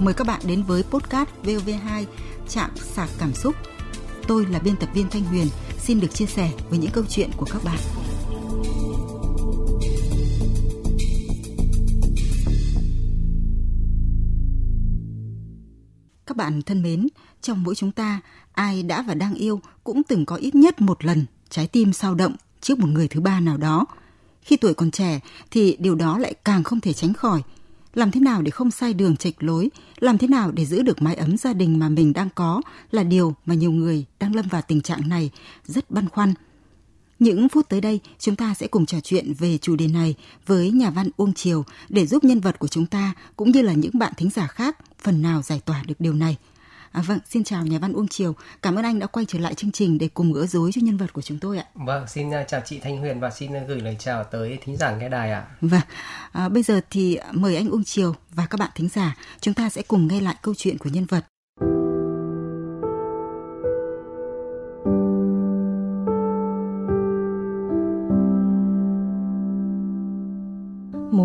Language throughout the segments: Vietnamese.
mời các bạn đến với podcast VOV2 Trạm sạc cảm xúc. Tôi là biên tập viên Thanh Huyền, xin được chia sẻ với những câu chuyện của các bạn. Các bạn thân mến, trong mỗi chúng ta, ai đã và đang yêu cũng từng có ít nhất một lần trái tim sao động trước một người thứ ba nào đó. Khi tuổi còn trẻ thì điều đó lại càng không thể tránh khỏi – làm thế nào để không sai đường chệch lối, làm thế nào để giữ được mái ấm gia đình mà mình đang có? Là điều mà nhiều người đang lâm vào tình trạng này rất băn khoăn. Những phút tới đây, chúng ta sẽ cùng trò chuyện về chủ đề này với nhà văn Uông Triều để giúp nhân vật của chúng ta cũng như là những bạn thính giả khác phần nào giải tỏa được điều này – À, vâng, xin chào nhà văn Uông Triều. Cảm ơn anh đã quay trở lại chương trình để cùng gỡ rối cho nhân vật của chúng tôi ạ. Vâng, xin à, chào chị Thanh Huyền và xin gửi lời chào tới thính giả nghe đài ạ. Vâng, à, bây giờ thì mời anh Uông Triều và các bạn thính giả chúng ta sẽ cùng nghe lại câu chuyện của nhân vật.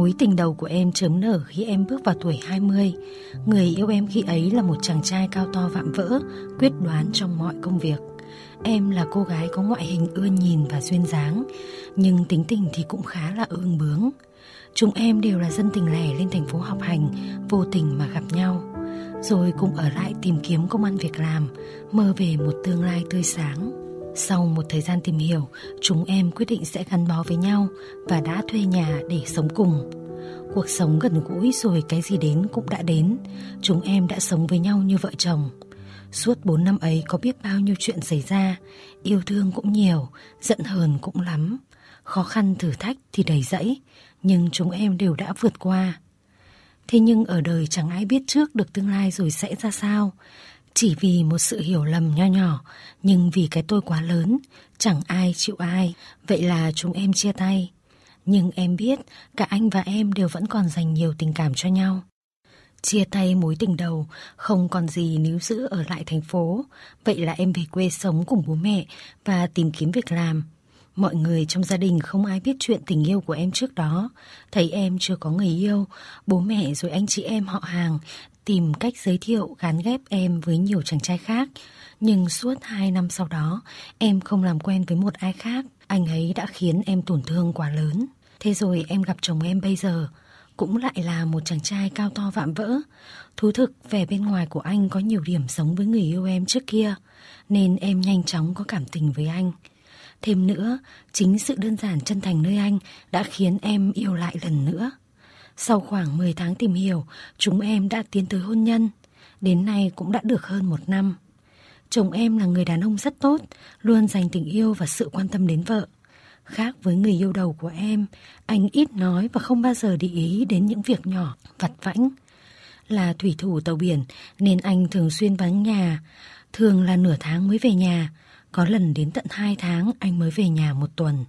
Mối tình đầu của em chớm nở khi em bước vào tuổi 20 Người yêu em khi ấy là một chàng trai cao to vạm vỡ, Quyết đoán trong mọi công việc. Em là cô gái có ngoại hình ưa nhìn và duyên dáng, Nhưng tính tình thì cũng khá là ương bướng. Chúng em đều là dân tình lẻ lên thành phố học hành, Vô tình mà gặp nhau. Rồi cùng ở lại tìm kiếm công ăn việc làm, Mơ về một tương lai tươi sáng sau một thời gian tìm hiểu, chúng em quyết định sẽ gắn bó với nhau và đã thuê nhà để sống cùng. Cuộc sống gần gũi rồi cái gì đến cũng đã đến, chúng em đã sống với nhau như vợ chồng. Suốt 4 năm ấy có biết bao nhiêu chuyện xảy ra, yêu thương cũng nhiều, giận hờn cũng lắm. Khó khăn thử thách thì đầy dẫy, nhưng chúng em đều đã vượt qua. Thế nhưng ở đời chẳng ai biết trước được tương lai rồi sẽ ra sao chỉ vì một sự hiểu lầm nho nhỏ, nhưng vì cái tôi quá lớn, chẳng ai chịu ai, vậy là chúng em chia tay. Nhưng em biết cả anh và em đều vẫn còn dành nhiều tình cảm cho nhau. Chia tay mối tình đầu, không còn gì níu giữ ở lại thành phố, vậy là em về quê sống cùng bố mẹ và tìm kiếm việc làm. Mọi người trong gia đình không ai biết chuyện tình yêu của em trước đó. Thấy em chưa có người yêu, bố mẹ rồi anh chị em họ hàng tìm cách giới thiệu gán ghép em với nhiều chàng trai khác. Nhưng suốt hai năm sau đó, em không làm quen với một ai khác. Anh ấy đã khiến em tổn thương quá lớn. Thế rồi em gặp chồng em bây giờ, cũng lại là một chàng trai cao to vạm vỡ. Thú thực, vẻ bên ngoài của anh có nhiều điểm giống với người yêu em trước kia, nên em nhanh chóng có cảm tình với anh. Thêm nữa, chính sự đơn giản chân thành nơi anh đã khiến em yêu lại lần nữa. Sau khoảng 10 tháng tìm hiểu, chúng em đã tiến tới hôn nhân. Đến nay cũng đã được hơn một năm. Chồng em là người đàn ông rất tốt, luôn dành tình yêu và sự quan tâm đến vợ. Khác với người yêu đầu của em, anh ít nói và không bao giờ để ý đến những việc nhỏ, vặt vãnh. Là thủy thủ tàu biển nên anh thường xuyên vắng nhà, thường là nửa tháng mới về nhà, có lần đến tận hai tháng anh mới về nhà một tuần.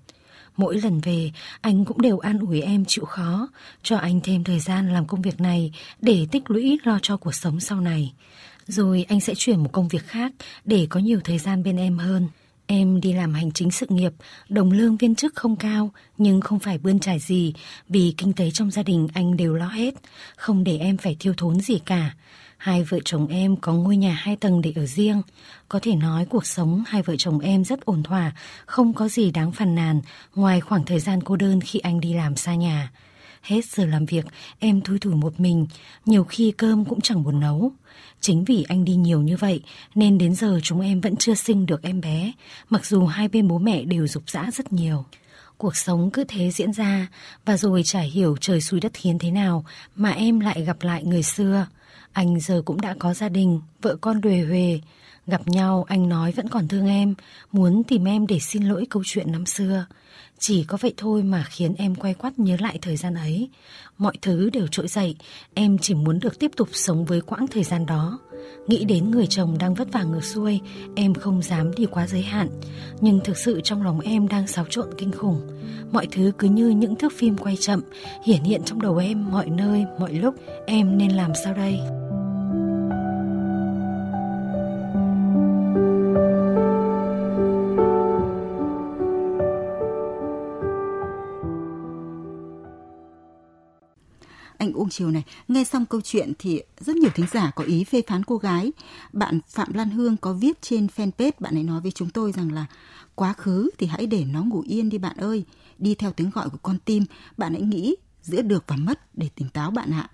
Mỗi lần về, anh cũng đều an ủi em chịu khó, cho anh thêm thời gian làm công việc này để tích lũy lo cho cuộc sống sau này. Rồi anh sẽ chuyển một công việc khác để có nhiều thời gian bên em hơn. Em đi làm hành chính sự nghiệp, đồng lương viên chức không cao, nhưng không phải bươn trải gì, vì kinh tế trong gia đình anh đều lo hết, không để em phải thiếu thốn gì cả. Hai vợ chồng em có ngôi nhà hai tầng để ở riêng. Có thể nói cuộc sống hai vợ chồng em rất ổn thỏa, không có gì đáng phàn nàn ngoài khoảng thời gian cô đơn khi anh đi làm xa nhà. Hết giờ làm việc, em thui thủi một mình, nhiều khi cơm cũng chẳng buồn nấu. Chính vì anh đi nhiều như vậy nên đến giờ chúng em vẫn chưa sinh được em bé, mặc dù hai bên bố mẹ đều dục dã rất nhiều. Cuộc sống cứ thế diễn ra và rồi chả hiểu trời xui đất khiến thế nào mà em lại gặp lại người xưa. Anh giờ cũng đã có gia đình, vợ con đuề huề. Gặp nhau anh nói vẫn còn thương em, muốn tìm em để xin lỗi câu chuyện năm xưa. Chỉ có vậy thôi mà khiến em quay quắt nhớ lại thời gian ấy. Mọi thứ đều trỗi dậy, em chỉ muốn được tiếp tục sống với quãng thời gian đó. Nghĩ đến người chồng đang vất vả ngược xuôi, em không dám đi quá giới hạn. Nhưng thực sự trong lòng em đang xáo trộn kinh khủng. Mọi thứ cứ như những thước phim quay chậm, hiển hiện trong đầu em mọi nơi, mọi lúc. Em nên làm sao đây? Anh Uông Triều này, nghe xong câu chuyện thì rất nhiều thính giả có ý phê phán cô gái. Bạn Phạm Lan Hương có viết trên fanpage, bạn ấy nói với chúng tôi rằng là quá khứ thì hãy để nó ngủ yên đi bạn ơi. Đi theo tiếng gọi của con tim, bạn hãy nghĩ giữa được và mất để tỉnh táo bạn ạ.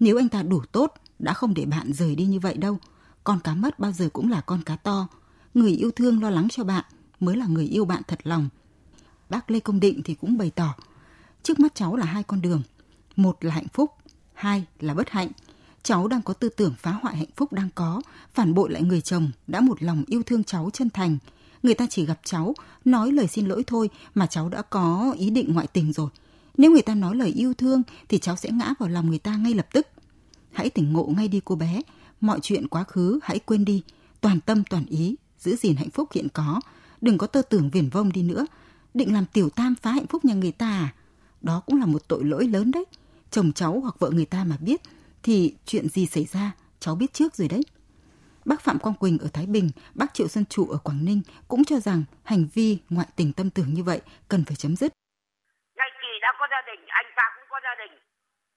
Nếu anh ta đủ tốt, đã không để bạn rời đi như vậy đâu. Con cá mất bao giờ cũng là con cá to. Người yêu thương lo lắng cho bạn mới là người yêu bạn thật lòng. Bác Lê Công Định thì cũng bày tỏ, trước mắt cháu là hai con đường. Một là hạnh phúc, hai là bất hạnh. Cháu đang có tư tưởng phá hoại hạnh phúc đang có, phản bội lại người chồng đã một lòng yêu thương cháu chân thành. Người ta chỉ gặp cháu, nói lời xin lỗi thôi mà cháu đã có ý định ngoại tình rồi. Nếu người ta nói lời yêu thương thì cháu sẽ ngã vào lòng người ta ngay lập tức. Hãy tỉnh ngộ ngay đi cô bé, mọi chuyện quá khứ hãy quên đi, toàn tâm toàn ý, giữ gìn hạnh phúc hiện có, đừng có tơ tưởng viển vông đi nữa. Định làm tiểu tam phá hạnh phúc nhà người ta à? Đó cũng là một tội lỗi lớn đấy. Chồng cháu hoặc vợ người ta mà biết thì chuyện gì xảy ra cháu biết trước rồi đấy. Bác Phạm Quang Quỳnh ở Thái Bình, bác Triệu Xuân Trụ ở Quảng Ninh cũng cho rằng hành vi ngoại tình tâm tưởng như vậy cần phải chấm dứt. ngay kỳ đã có gia đình, anh ta cũng có gia đình.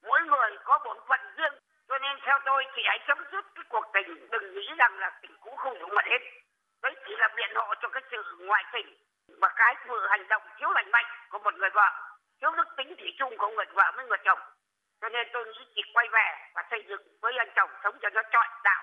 Mỗi người có bổn phận riêng. Cho nên theo tôi thì hãy chấm dứt cái cuộc tình. Đừng nghĩ rằng là tình cũ không đủ mật hết. Đấy chỉ là biện hộ cho cái sự ngoại tình và cái sự hành động thiếu lành mạnh của một người vợ. Thiếu đức tính thủy chung của người vợ với người chồng. Cho nên tôi nghĩ chỉ quay về và xây dựng với anh chồng sống cho nó trọn đạo.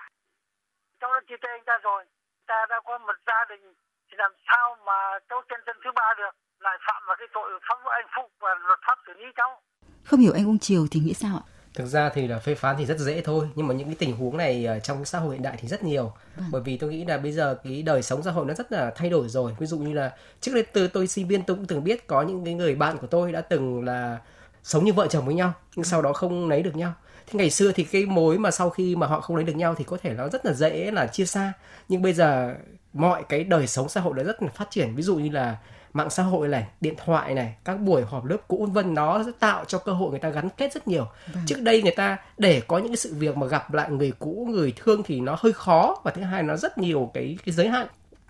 Cháu đã chia tay anh ta rồi. Ta đã có một gia đình thì làm sao mà cháu chân chân thứ ba được lại phạm vào cái tội phá vỡ hạnh phúc và luật pháp xử lý cháu. Không hiểu anh Ung Triều thì nghĩ sao ạ? Thực ra thì là phê phán thì rất dễ thôi nhưng mà những cái tình huống này trong xã hội hiện đại thì rất nhiều. Vâng. Bởi vì tôi nghĩ là bây giờ cái đời sống xã hội nó rất là thay đổi rồi. Ví dụ như là trước đây từ tôi sinh viên tôi cũng từng biết có những cái người bạn của tôi đã từng là sống như vợ chồng với nhau nhưng sau đó không lấy được nhau. Thế ngày xưa thì cái mối mà sau khi mà họ không lấy được nhau thì có thể nó rất là dễ là chia xa. Nhưng bây giờ mọi cái đời sống xã hội đã rất là phát triển. Ví dụ như là mạng xã hội này điện thoại này các buổi họp lớp cũ vân nó sẽ tạo cho cơ hội người ta gắn kết rất nhiều. Vâng. trước đây người ta để có những cái sự việc mà gặp lại người cũ người thương thì nó hơi khó. Và thứ hai nó rất nhiều cái cái giới hạn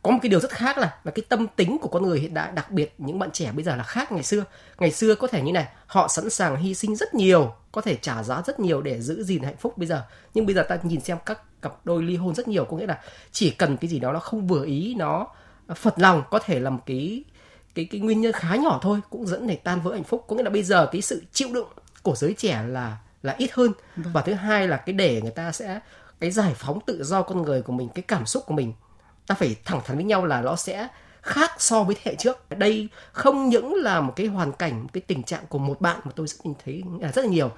có một cái điều rất khác là là cái tâm tính của con người hiện đại đặc biệt những bạn trẻ bây giờ là khác ngày xưa. Ngày xưa có thể như này họ sẵn sàng hy sinh rất nhiều có thể trả giá rất nhiều để giữ gìn hạnh phúc bây giờ. Nhưng bây giờ ta nhìn xem các cặp đôi ly hôn rất nhiều có nghĩa là chỉ cần cái gì đó nó không vừa ý nó phật lòng có thể là một cái cái cái nguyên nhân khá nhỏ thôi cũng dẫn để tan vỡ hạnh phúc. Có nghĩa là bây giờ cái sự chịu đựng của giới trẻ là là ít hơn. Vâng. và thứ hai là cái để người ta sẽ cái giải phóng tự do con người của mình cái cảm xúc của mình ta phải thẳng thắn với nhau là nó sẽ khác so với thế hệ trước. Đây không những là một cái hoàn cảnh một cái tình trạng của một bạn mà tôi nhìn thấy là rất là nhiều.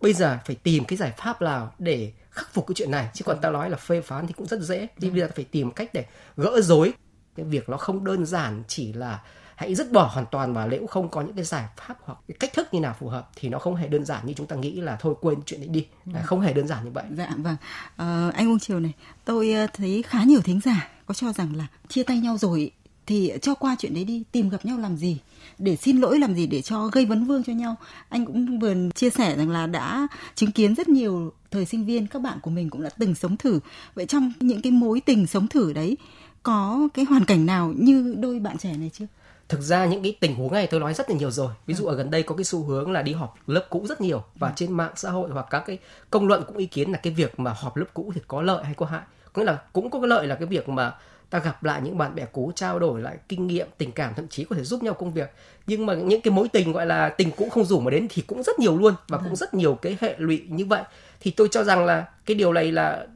Bây giờ phải tìm cái giải pháp nào để khắc phục cái chuyện này? Chứ còn ta nói là phê phán thì cũng rất dễ. Thì bây giờ ta phải tìm cách để gỡ rối. Cái việc nó không đơn giản chỉ là hãy dứt bỏ hoàn toàn và nếu không có những cái giải pháp hoặc cái cách thức như nào phù hợp thì nó không hề đơn giản như chúng ta nghĩ là thôi quên chuyện đấy đi. Vâng. không hề đơn giản như vậy. Dạ vâng. À, anh Uông Triều này tôi ờ, thấy khá nhiều thính giả có cho rằng là chia tay nhau rồi thì cho qua chuyện đấy đi tìm gặp nhau làm gì? Để xin lỗi làm gì để cho gây vấn vương cho nhau? Anh cũng vừa chia sẻ rằng là đã chứng kiến rất nhiều thời sinh viên các bạn của mình cũng đã từng sống thử. Vậy trong những cái mối tình sống thử đấy có cái hoàn cảnh nào như đôi bạn trẻ này chưa? Thực ra những cái tình huống này tôi nói rất là nhiều rồi. Ví dụ ở gần đây có cái xu hướng là đi họp lớp cũ rất nhiều và trên mạng xã hội hoặc các cái công luận cũng ý kiến là cái việc mà họp lớp cũ thì có lợi hay có hại. Có nghĩa là cũng có cái lợi là cái việc mà ta gặp lại những bạn bè cũ trao đổi lại kinh nghiệm tình cảm thậm chí có thể giúp nhau công việc. Nhưng mà những cái mối tình gọi là tình cũ không rủ mà đến thì cũng rất nhiều luôn và cũng vâng. rất nhiều cái hệ lụy như vậy. Thì tôi cho rằng là cái điều này là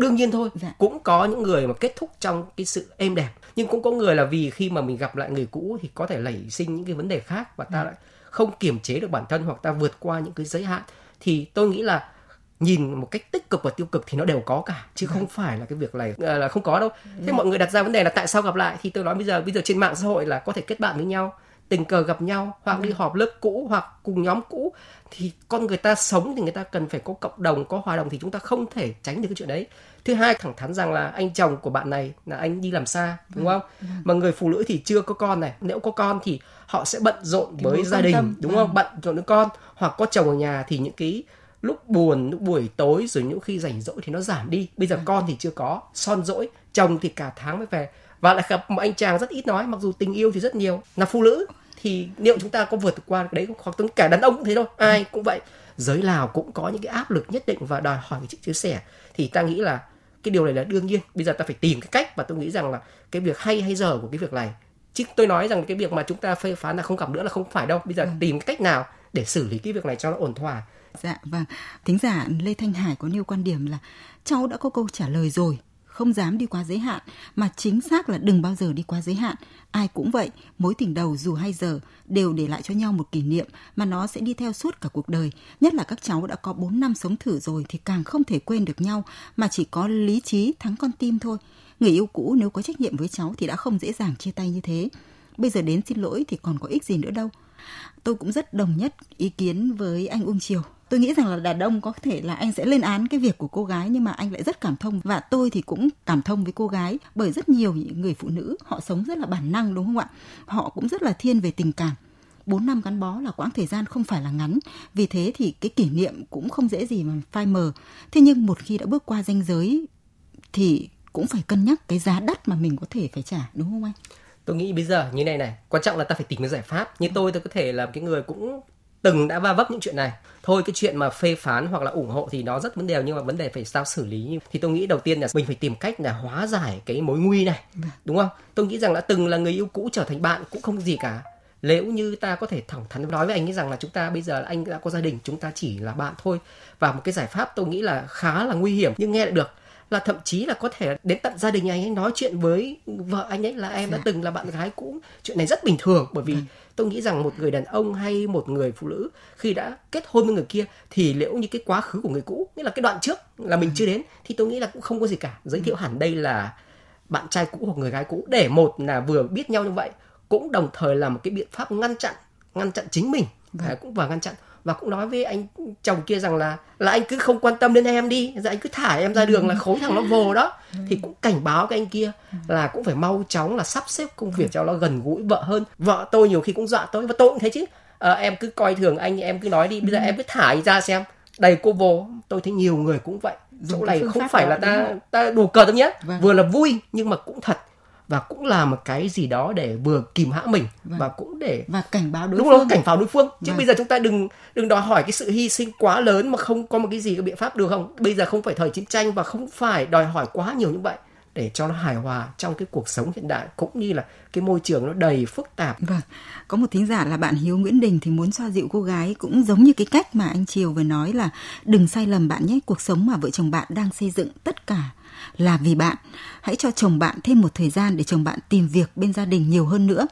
đương nhiên thôi dạ. cũng có những người mà kết thúc trong cái sự êm đẹp. Nhưng cũng có người là vì khi mà mình gặp lại người cũ thì có thể nảy sinh những cái vấn đề khác và ta dạ. lại không kiềm chế được bản thân hoặc ta vượt qua những cái giới hạn. Thì tôi nghĩ là nhìn một cách tích cực và tiêu cực thì nó đều có cả chứ không phải là cái việc này à, là không có đâu. Thế mọi người đặt ra vấn đề là tại sao gặp lại? Thì tôi nói bây giờ bây giờ trên mạng xã hội là có thể kết bạn với nhau tình cờ gặp nhau hoặc đi họp lớp cũ hoặc cùng nhóm cũ. Thì con người ta sống thì người ta cần phải có cộng đồng có hòa đồng thì chúng ta không thể tránh được cái chuyện đấy thứ hai thẳng thắn rằng là anh chồng của bạn này là anh đi làm xa đúng không? Mà người phụ nữ thì chưa có con này. Nếu có con thì họ sẽ bận rộn với gia đình tâm. đúng không? Bận rộn với con hoặc có chồng ở nhà thì những cái lúc buồn lúc buổi tối rồi những khi rảnh rỗi thì nó giảm đi. Bây giờ ừ. con thì chưa có son rỗi chồng thì cả tháng mới về. Và lại gặp một anh chàng rất ít nói mặc dù tình yêu thì rất nhiều. Là phụ nữ thì liệu chúng ta có vượt qua cái đấy hoặc tất cả đàn ông cũng thế thôi. Ai cũng vậy. Giới Lào cũng có những cái áp lực nhất định và đòi hỏi cái sự chia sẻ thì ta nghĩ là cái điều này là đương nhiên. Bây giờ ta phải tìm cái cách và tôi nghĩ rằng là cái việc hay hay giờ của cái việc này. Chứ tôi nói rằng cái việc mà chúng ta phê phán là không gặp nữa là không phải đâu. Bây giờ ừ. tìm cái cách nào để xử lý cái việc này cho nó ổn thỏa? Dạ vâng. Thính giả lê thanh hải có nêu quan điểm là cháu đã có câu trả lời rồi không dám đi quá giới hạn, mà chính xác là đừng bao giờ đi quá giới hạn. Ai cũng vậy, mối tình đầu dù hay giờ đều để lại cho nhau một kỷ niệm mà nó sẽ đi theo suốt cả cuộc đời. Nhất là các cháu đã có 4 năm sống thử rồi thì càng không thể quên được nhau, mà chỉ có lý trí thắng con tim thôi. Người yêu cũ nếu có trách nhiệm với cháu thì đã không dễ dàng chia tay như thế. Bây giờ đến xin lỗi thì còn có ích gì nữa đâu. Tôi cũng rất đồng nhất ý kiến với anh Uông Triều tôi nghĩ rằng là đàn ông có thể là anh sẽ lên án cái việc của cô gái, nhưng mà anh lại rất cảm thông. Và tôi thì cũng cảm thông với cô gái, bởi rất nhiều những người phụ nữ, họ sống rất là bản năng, đúng không ạ? Họ cũng rất là thiên về tình cảm. 4 năm gắn bó là quãng thời gian không phải là ngắn. Vì thế thì cái kỷ niệm cũng không dễ gì mà phai mờ. Thế nhưng một khi đã bước qua ranh giới, thì cũng phải cân nhắc cái giá đắt mà mình có thể phải trả, đúng không anh? Tôi nghĩ bây giờ như này này, quan trọng là ta phải tìm cái giải pháp. Như tôi tôi có thể là cái người cũng từng đã va vấp những chuyện này. Thôi cái chuyện mà phê phán hoặc là ủng hộ thì nó rất vấn đề nhưng mà vấn đề phải sao xử lý thì tôi nghĩ đầu tiên là mình phải tìm cách là hóa giải cái mối nguy này vâng. đúng không? Tôi nghĩ rằng đã từng là người yêu cũ trở thành bạn cũng không gì cả. Nếu như ta có thể thẳng thắn nói với anh ấy rằng là chúng ta bây giờ anh đã có gia đình chúng ta chỉ là bạn thôi. Và một cái giải pháp tôi nghĩ là khá là nguy hiểm nhưng nghe lại được là thậm chí là có thể đến tận gia đình anh ấy nói chuyện với vợ anh ấy là em đã dạ. từng là bạn gái cũ chuyện này rất bình thường bởi vì vâng. tôi nghĩ rằng một người đàn ông hay một người phụ nữ khi đã kết hôn với người kia thì liệu như cái quá khứ của người cũ nghĩa là cái đoạn trước là mình vâng. chưa đến thì tôi nghĩ là cũng không có gì cả giới thiệu hẳn đây là bạn trai cũ hoặc người gái cũ để một là vừa biết nhau như vậy cũng đồng thời là một cái biện pháp ngăn chặn ngăn chặn chính mình và cũng và ngăn chặn và cũng nói với anh chồng kia rằng là là anh cứ không quan tâm đến em đi dạ anh cứ thả em ra đường là khối thằng nó vồ đó. Thì cũng cảnh báo cái anh kia là cũng phải mau chóng là sắp xếp công việc cho nó gần gũi vợ hơn. Vợ tôi nhiều khi cũng dọa tôi và tôi cũng thế chứ. À, em cứ coi thường anh em cứ nói đi bây giờ em cứ thả anh ra xem. Đầy cô vô tôi thấy nhiều người cũng vậy. Chỗ này không phải là ta ta đùa cợt đâu nhé. Vâng. vừa là vui nhưng mà cũng thật và cũng là một cái gì đó để vừa kìm hãm mình vâng. và cũng để và cảnh báo đối đúng phương đúng cảnh báo đối phương chứ vâng. bây giờ chúng ta đừng đừng đòi hỏi cái sự hy sinh quá lớn mà không có một cái gì cái biện pháp được không bây giờ không phải thời chiến tranh và không phải đòi hỏi quá nhiều như vậy để cho nó hài hòa trong cái cuộc sống hiện đại cũng như là cái môi trường nó đầy phức tạp. Vâng, có một thính giả là bạn Hiếu Nguyễn Đình thì muốn xoa dịu cô gái cũng giống như cái cách mà anh Triều vừa nói là đừng sai lầm bạn nhé, cuộc sống mà vợ chồng bạn đang xây dựng tất cả là vì bạn. Hãy cho chồng bạn thêm một thời gian để chồng bạn tìm việc bên gia đình nhiều hơn nữa.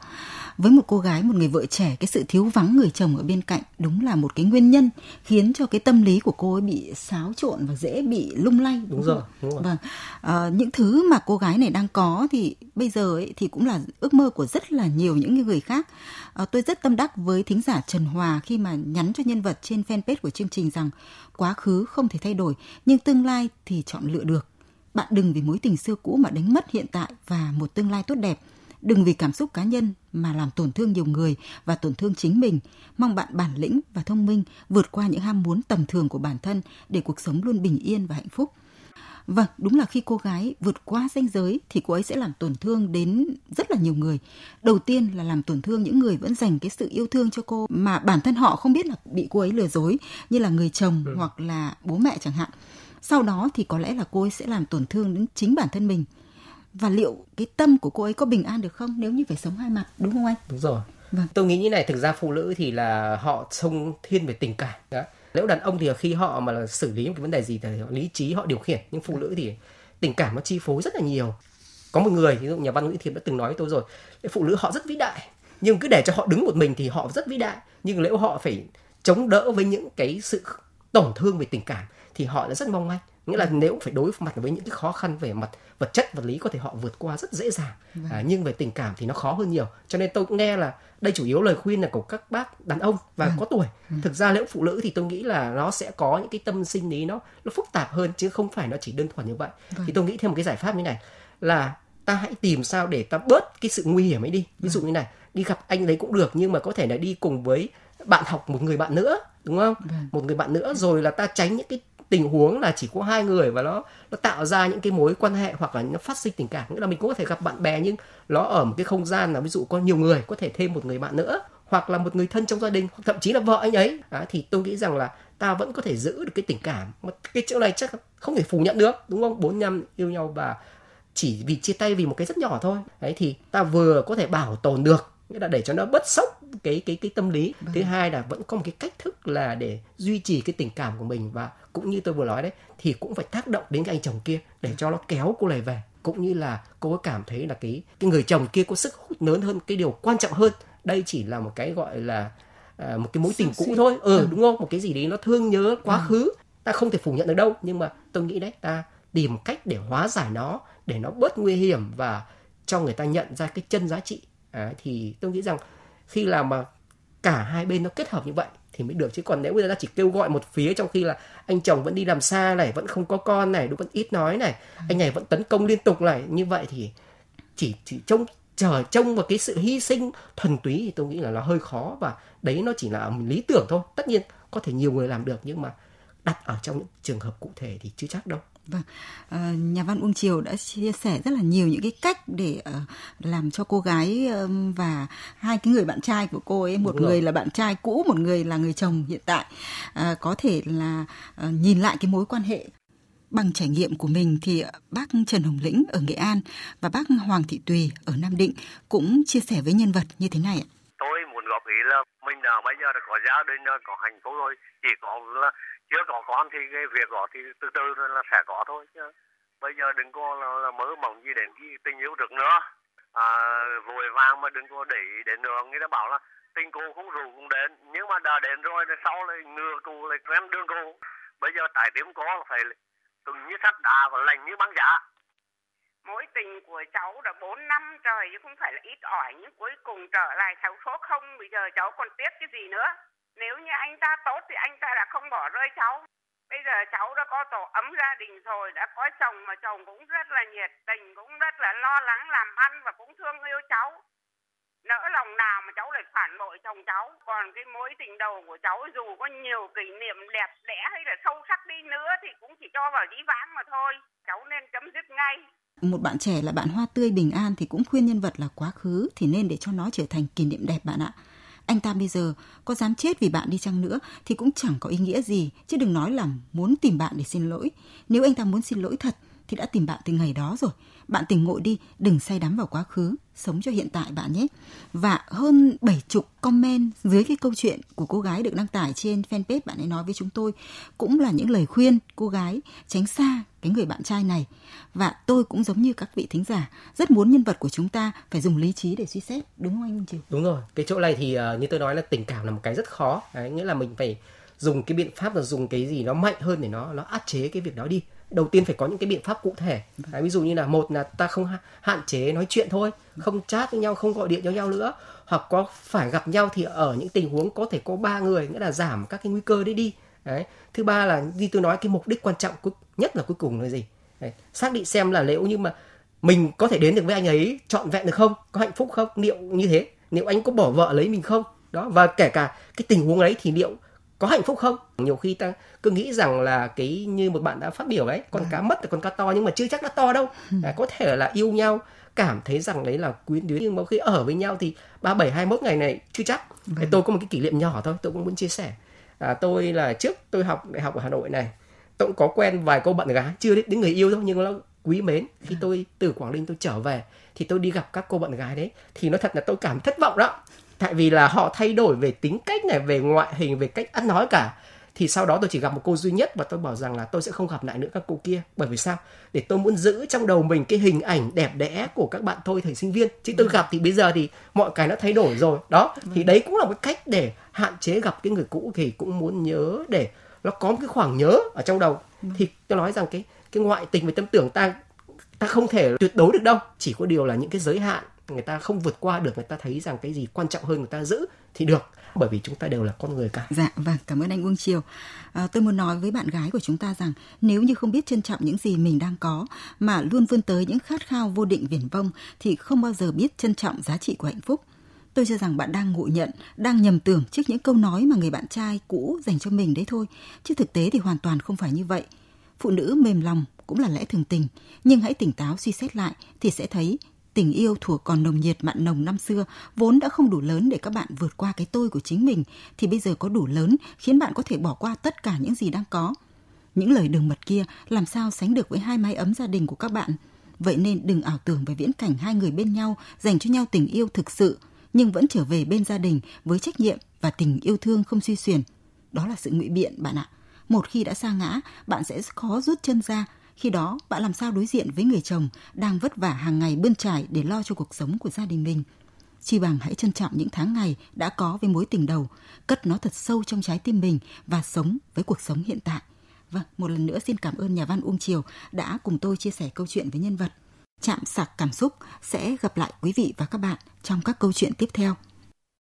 Với một cô gái, một người vợ trẻ, cái sự thiếu vắng người chồng ở bên cạnh đúng là một cái nguyên nhân khiến cho cái tâm lý của cô ấy bị xáo trộn và dễ bị lung lay. Đúng, đúng rồi. Đúng rồi. Vâng. À, những thứ mà cô gái này đang có thì bây giờ ấy, thì cũng là ước mơ của rất là nhiều những người khác. À, tôi rất tâm đắc với thính giả Trần Hòa khi mà nhắn cho nhân vật trên fanpage của chương trình rằng quá khứ không thể thay đổi nhưng tương lai thì chọn lựa được bạn đừng vì mối tình xưa cũ mà đánh mất hiện tại và một tương lai tốt đẹp. Đừng vì cảm xúc cá nhân mà làm tổn thương nhiều người và tổn thương chính mình. Mong bạn bản lĩnh và thông minh vượt qua những ham muốn tầm thường của bản thân để cuộc sống luôn bình yên và hạnh phúc. Vâng, đúng là khi cô gái vượt qua ranh giới thì cô ấy sẽ làm tổn thương đến rất là nhiều người. Đầu tiên là làm tổn thương những người vẫn dành cái sự yêu thương cho cô mà bản thân họ không biết là bị cô ấy lừa dối như là người chồng ừ. hoặc là bố mẹ chẳng hạn sau đó thì có lẽ là cô ấy sẽ làm tổn thương đến chính bản thân mình. Và liệu cái tâm của cô ấy có bình an được không nếu như phải sống hai mặt đúng không anh? Đúng rồi. Vâng. tôi nghĩ như này thực ra phụ nữ thì là họ sông thiên về tình cảm đó nếu đàn ông thì khi họ mà xử lý một cái vấn đề gì thì họ lý trí họ điều khiển. Nhưng phụ nữ thì tình cảm nó chi phối rất là nhiều. Có một người ví dụ nhà văn nguyễn thiệp đã từng nói với tôi rồi phụ nữ họ rất vĩ đại nhưng cứ để cho họ đứng một mình thì họ rất vĩ đại. Nhưng nếu họ phải chống đỡ với những cái sự tổn thương về tình cảm thì họ là rất mong manh. Nghĩa là nếu phải đối mặt với những cái khó khăn về mặt vật chất vật lý có thể họ vượt qua rất dễ dàng. Vâng. à, nhưng về tình cảm thì nó khó hơn nhiều. Cho nên tôi cũng nghe là đây chủ yếu lời khuyên là của các bác đàn ông và vâng. có tuổi. Vâng. thực ra nếu phụ nữ thì tôi nghĩ là nó sẽ có những cái tâm sinh lý nó nó phức tạp hơn chứ không phải nó chỉ đơn thuần như vậy. Vâng. thì tôi nghĩ thêm một cái giải pháp như này là ta hãy tìm sao để ta bớt cái sự nguy hiểm ấy đi. Ví dụ như này đi gặp anh đấy cũng được nhưng mà có thể là đi cùng với bạn học một người bạn nữa đúng không? Một người bạn nữa rồi là ta tránh những cái tình huống là chỉ có hai người và nó nó tạo ra những cái mối quan hệ hoặc là nó phát sinh tình cảm. Nghĩa là mình cũng có thể gặp bạn bè nhưng nó ở một cái không gian là ví dụ có nhiều người có thể thêm một người bạn nữa hoặc là một người thân trong gia đình hoặc thậm chí là vợ anh ấy. À, thì tôi nghĩ rằng là ta vẫn có thể giữ được cái tình cảm. Mà cái chỗ này chắc không thể phủ nhận được đúng không? Bốn năm yêu nhau và chỉ vì chia tay vì một cái rất nhỏ thôi. Đấy thì ta vừa có thể bảo tồn được nghĩa là để cho nó bất sốc cái cái cái tâm lý. Vâng. thứ hai là vẫn có một cái cách thức là để duy trì cái tình cảm của mình. Và cũng như tôi vừa nói đấy thì cũng phải tác động đến cái anh chồng kia để cho nó kéo cô này về. Cũng như là cô ấy cảm thấy là cái cái người chồng kia có sức hút lớn hơn cái điều quan trọng hơn. Đây chỉ là một cái gọi là à, một cái mối tình cũ thôi. Ừ, ừ đúng không? Một cái gì đấy nó thương nhớ quá ừ. khứ. Ta không thể phủ nhận được đâu nhưng mà tôi nghĩ đấy ta tìm cách để hóa giải nó để nó bớt nguy hiểm và cho người ta nhận ra cái chân giá trị à, thì tôi nghĩ rằng khi làm mà cả hai bên nó kết hợp như vậy thì mới được. Chứ còn nếu bây giờ ta chỉ kêu gọi một phía trong khi là anh chồng vẫn đi làm xa này vẫn không có con này vẫn ít nói này anh này vẫn tấn công liên tục này như vậy thì chỉ chỉ trông chờ trông vào cái sự hy sinh thuần túy thì tôi nghĩ là nó hơi khó và đấy nó chỉ là lý tưởng thôi. Tất nhiên có thể nhiều người làm được nhưng mà đặt ở trong những trường hợp cụ thể thì chưa chắc đâu. Vâng, à, nhà văn Uông Triều đã chia sẻ rất là nhiều những cái cách để uh, làm cho cô gái um, và hai cái người bạn trai của cô ấy, một Đúng người rồi. là bạn trai cũ, một người là người chồng hiện tại, uh, có thể là uh, nhìn lại cái mối quan hệ bằng trải nghiệm của mình thì bác Trần Hồng Lĩnh ở Nghệ An và bác Hoàng Thị Tùy ở Nam Định cũng chia sẻ với nhân vật như thế này ạ. Tôi muốn góp ý là mình đã bây giờ đã có gia đình có hạnh phúc rồi, chỉ có là chưa có con thì cái việc đó thì từ từ là sẽ có thôi chứ. Bây giờ đừng có là, là mơ mộng gì đến cái tình yêu được nữa. À, vội vàng mà đừng có để đến nữa. Người ta bảo là tình cô không rủ cũng đến. Nhưng mà đã đến rồi thì sau lại ngừa cô lại quen đường cô bây giờ tại điểm có là phải từng như sắt đá và lành như băng giá. Mối tình của cháu đã 4 năm trời chứ không phải là ít ỏi nhưng cuối cùng trở lại cháu số không. Bây giờ cháu còn tiếc cái gì nữa? Nếu như anh ta tốt thì anh ta đã không bỏ rơi cháu. Bây giờ cháu đã có tổ ấm gia đình rồi, đã có chồng mà chồng cũng rất là nhiệt tình, cũng rất là lo lắng làm ăn và cũng thương yêu cháu. Nỡ lòng nào mà cháu lại phản bội chồng cháu. Còn cái mối tình đầu của cháu dù có nhiều kỷ niệm đẹp đẽ hay là sâu sắc đi nữa thì cũng chỉ cho vào dĩ vãng mà thôi. Cháu nên chấm dứt ngay. Một bạn trẻ là bạn hoa tươi bình an thì cũng khuyên nhân vật là quá khứ thì nên để cho nó trở thành kỷ niệm đẹp bạn ạ anh ta bây giờ có dám chết vì bạn đi chăng nữa thì cũng chẳng có ý nghĩa gì, chứ đừng nói là muốn tìm bạn để xin lỗi. Nếu anh ta muốn xin lỗi thật thì đã tìm bạn từ ngày đó rồi. Bạn tỉnh ngộ đi, đừng say đắm vào quá khứ, sống cho hiện tại bạn nhé. Và hơn bảy chục comment dưới cái câu chuyện của cô gái được đăng tải trên fanpage bạn ấy nói với chúng tôi cũng là những lời khuyên cô gái tránh xa cái người bạn trai này. Và tôi cũng giống như các vị thính giả, rất muốn nhân vật của chúng ta phải dùng lý trí để suy xét, đúng không anh Minh Triều? Đúng rồi, cái chỗ này thì uh, như tôi nói là tình cảm là một cái rất khó, Đấy, nghĩa là mình phải dùng cái biện pháp là dùng cái gì nó mạnh hơn để nó nó áp chế cái việc đó đi đầu tiên phải có những cái biện pháp cụ thể. Đấy, ví dụ như là một là ta không hạn chế nói chuyện thôi không chat với nhau không gọi điện cho nhau nữa hoặc có phải gặp nhau thì ở những tình huống có thể có ba người nghĩa là giảm các cái nguy cơ đấy đi. Đấy thứ ba là như tôi nói cái mục đích quan trọng nhất là cuối cùng là gì? Đấy, xác định xem là nếu như mà mình có thể đến được với anh ấy trọn vẹn được không? Có hạnh phúc không? Liệu như thế? Liệu anh có bỏ vợ lấy mình không? Đó và kể cả cái tình huống ấy thì liệu có hạnh phúc không nhiều khi ta cứ nghĩ rằng là cái như một bạn đã phát biểu đấy con à. cá mất là con cá to nhưng mà chưa chắc đã to đâu ừ. à, có thể là yêu nhau cảm thấy rằng đấy là quyến luyến nhưng mà khi ở với nhau thì ba bảy hai ngày này chưa chắc vâng. tôi có một cái kỷ niệm nhỏ thôi tôi cũng muốn chia sẻ à, tôi là trước tôi học đại học ở hà nội này tôi cũng có quen vài cô bạn gái chưa đến người yêu đâu nhưng nó quý mến khi à. tôi từ quảng ninh tôi trở về thì tôi đi gặp các cô bạn gái đấy thì nó thật là tôi cảm thất vọng đó tại vì là họ thay đổi về tính cách này về ngoại hình về cách ăn nói cả. Thì sau đó tôi chỉ gặp một cô duy nhất và tôi bảo rằng là tôi sẽ không gặp lại nữa các cô kia. Bởi vì sao? Để tôi muốn giữ trong đầu mình cái hình ảnh đẹp đẽ của các bạn thôi thời sinh viên. Chứ tôi gặp thì bây giờ thì mọi cái nó thay đổi rồi. Đó thì đấy cũng là một cách để hạn chế gặp cái người cũ thì cũng muốn nhớ để nó có một cái khoảng nhớ ở trong đầu. Thì tôi nói rằng cái cái ngoại tình về tâm tưởng ta ta không thể tuyệt đối được đâu. Chỉ có điều là những cái giới hạn người ta không vượt qua được người ta thấy rằng cái gì quan trọng hơn người ta giữ thì được bởi vì chúng ta đều là con người cả. Dạ vâng, cảm ơn anh Uông Triều. À, tôi muốn nói với bạn gái của chúng ta rằng nếu như không biết trân trọng những gì mình đang có mà luôn vươn tới những khát khao vô định viển vông thì không bao giờ biết trân trọng giá trị của hạnh phúc. Tôi cho rằng bạn đang ngộ nhận, đang nhầm tưởng trước những câu nói mà người bạn trai cũ dành cho mình đấy thôi. Chứ thực tế thì hoàn toàn không phải như vậy. Phụ nữ mềm lòng cũng là lẽ thường tình, nhưng hãy tỉnh táo suy xét lại thì sẽ thấy Tình yêu thuở còn nồng nhiệt mặn nồng năm xưa vốn đã không đủ lớn để các bạn vượt qua cái tôi của chính mình thì bây giờ có đủ lớn khiến bạn có thể bỏ qua tất cả những gì đang có. Những lời đường mật kia làm sao sánh được với hai mái ấm gia đình của các bạn. Vậy nên đừng ảo tưởng về viễn cảnh hai người bên nhau dành cho nhau tình yêu thực sự nhưng vẫn trở về bên gia đình với trách nhiệm và tình yêu thương không suy xuyển. Đó là sự ngụy biện bạn ạ. Một khi đã sa ngã, bạn sẽ khó rút chân ra khi đó, bạn làm sao đối diện với người chồng đang vất vả hàng ngày bươn trải để lo cho cuộc sống của gia đình mình? Chi bằng hãy trân trọng những tháng ngày đã có với mối tình đầu, cất nó thật sâu trong trái tim mình và sống với cuộc sống hiện tại. Vâng, một lần nữa xin cảm ơn nhà văn Uông Triều đã cùng tôi chia sẻ câu chuyện với nhân vật. Chạm sạc cảm xúc sẽ gặp lại quý vị và các bạn trong các câu chuyện tiếp theo.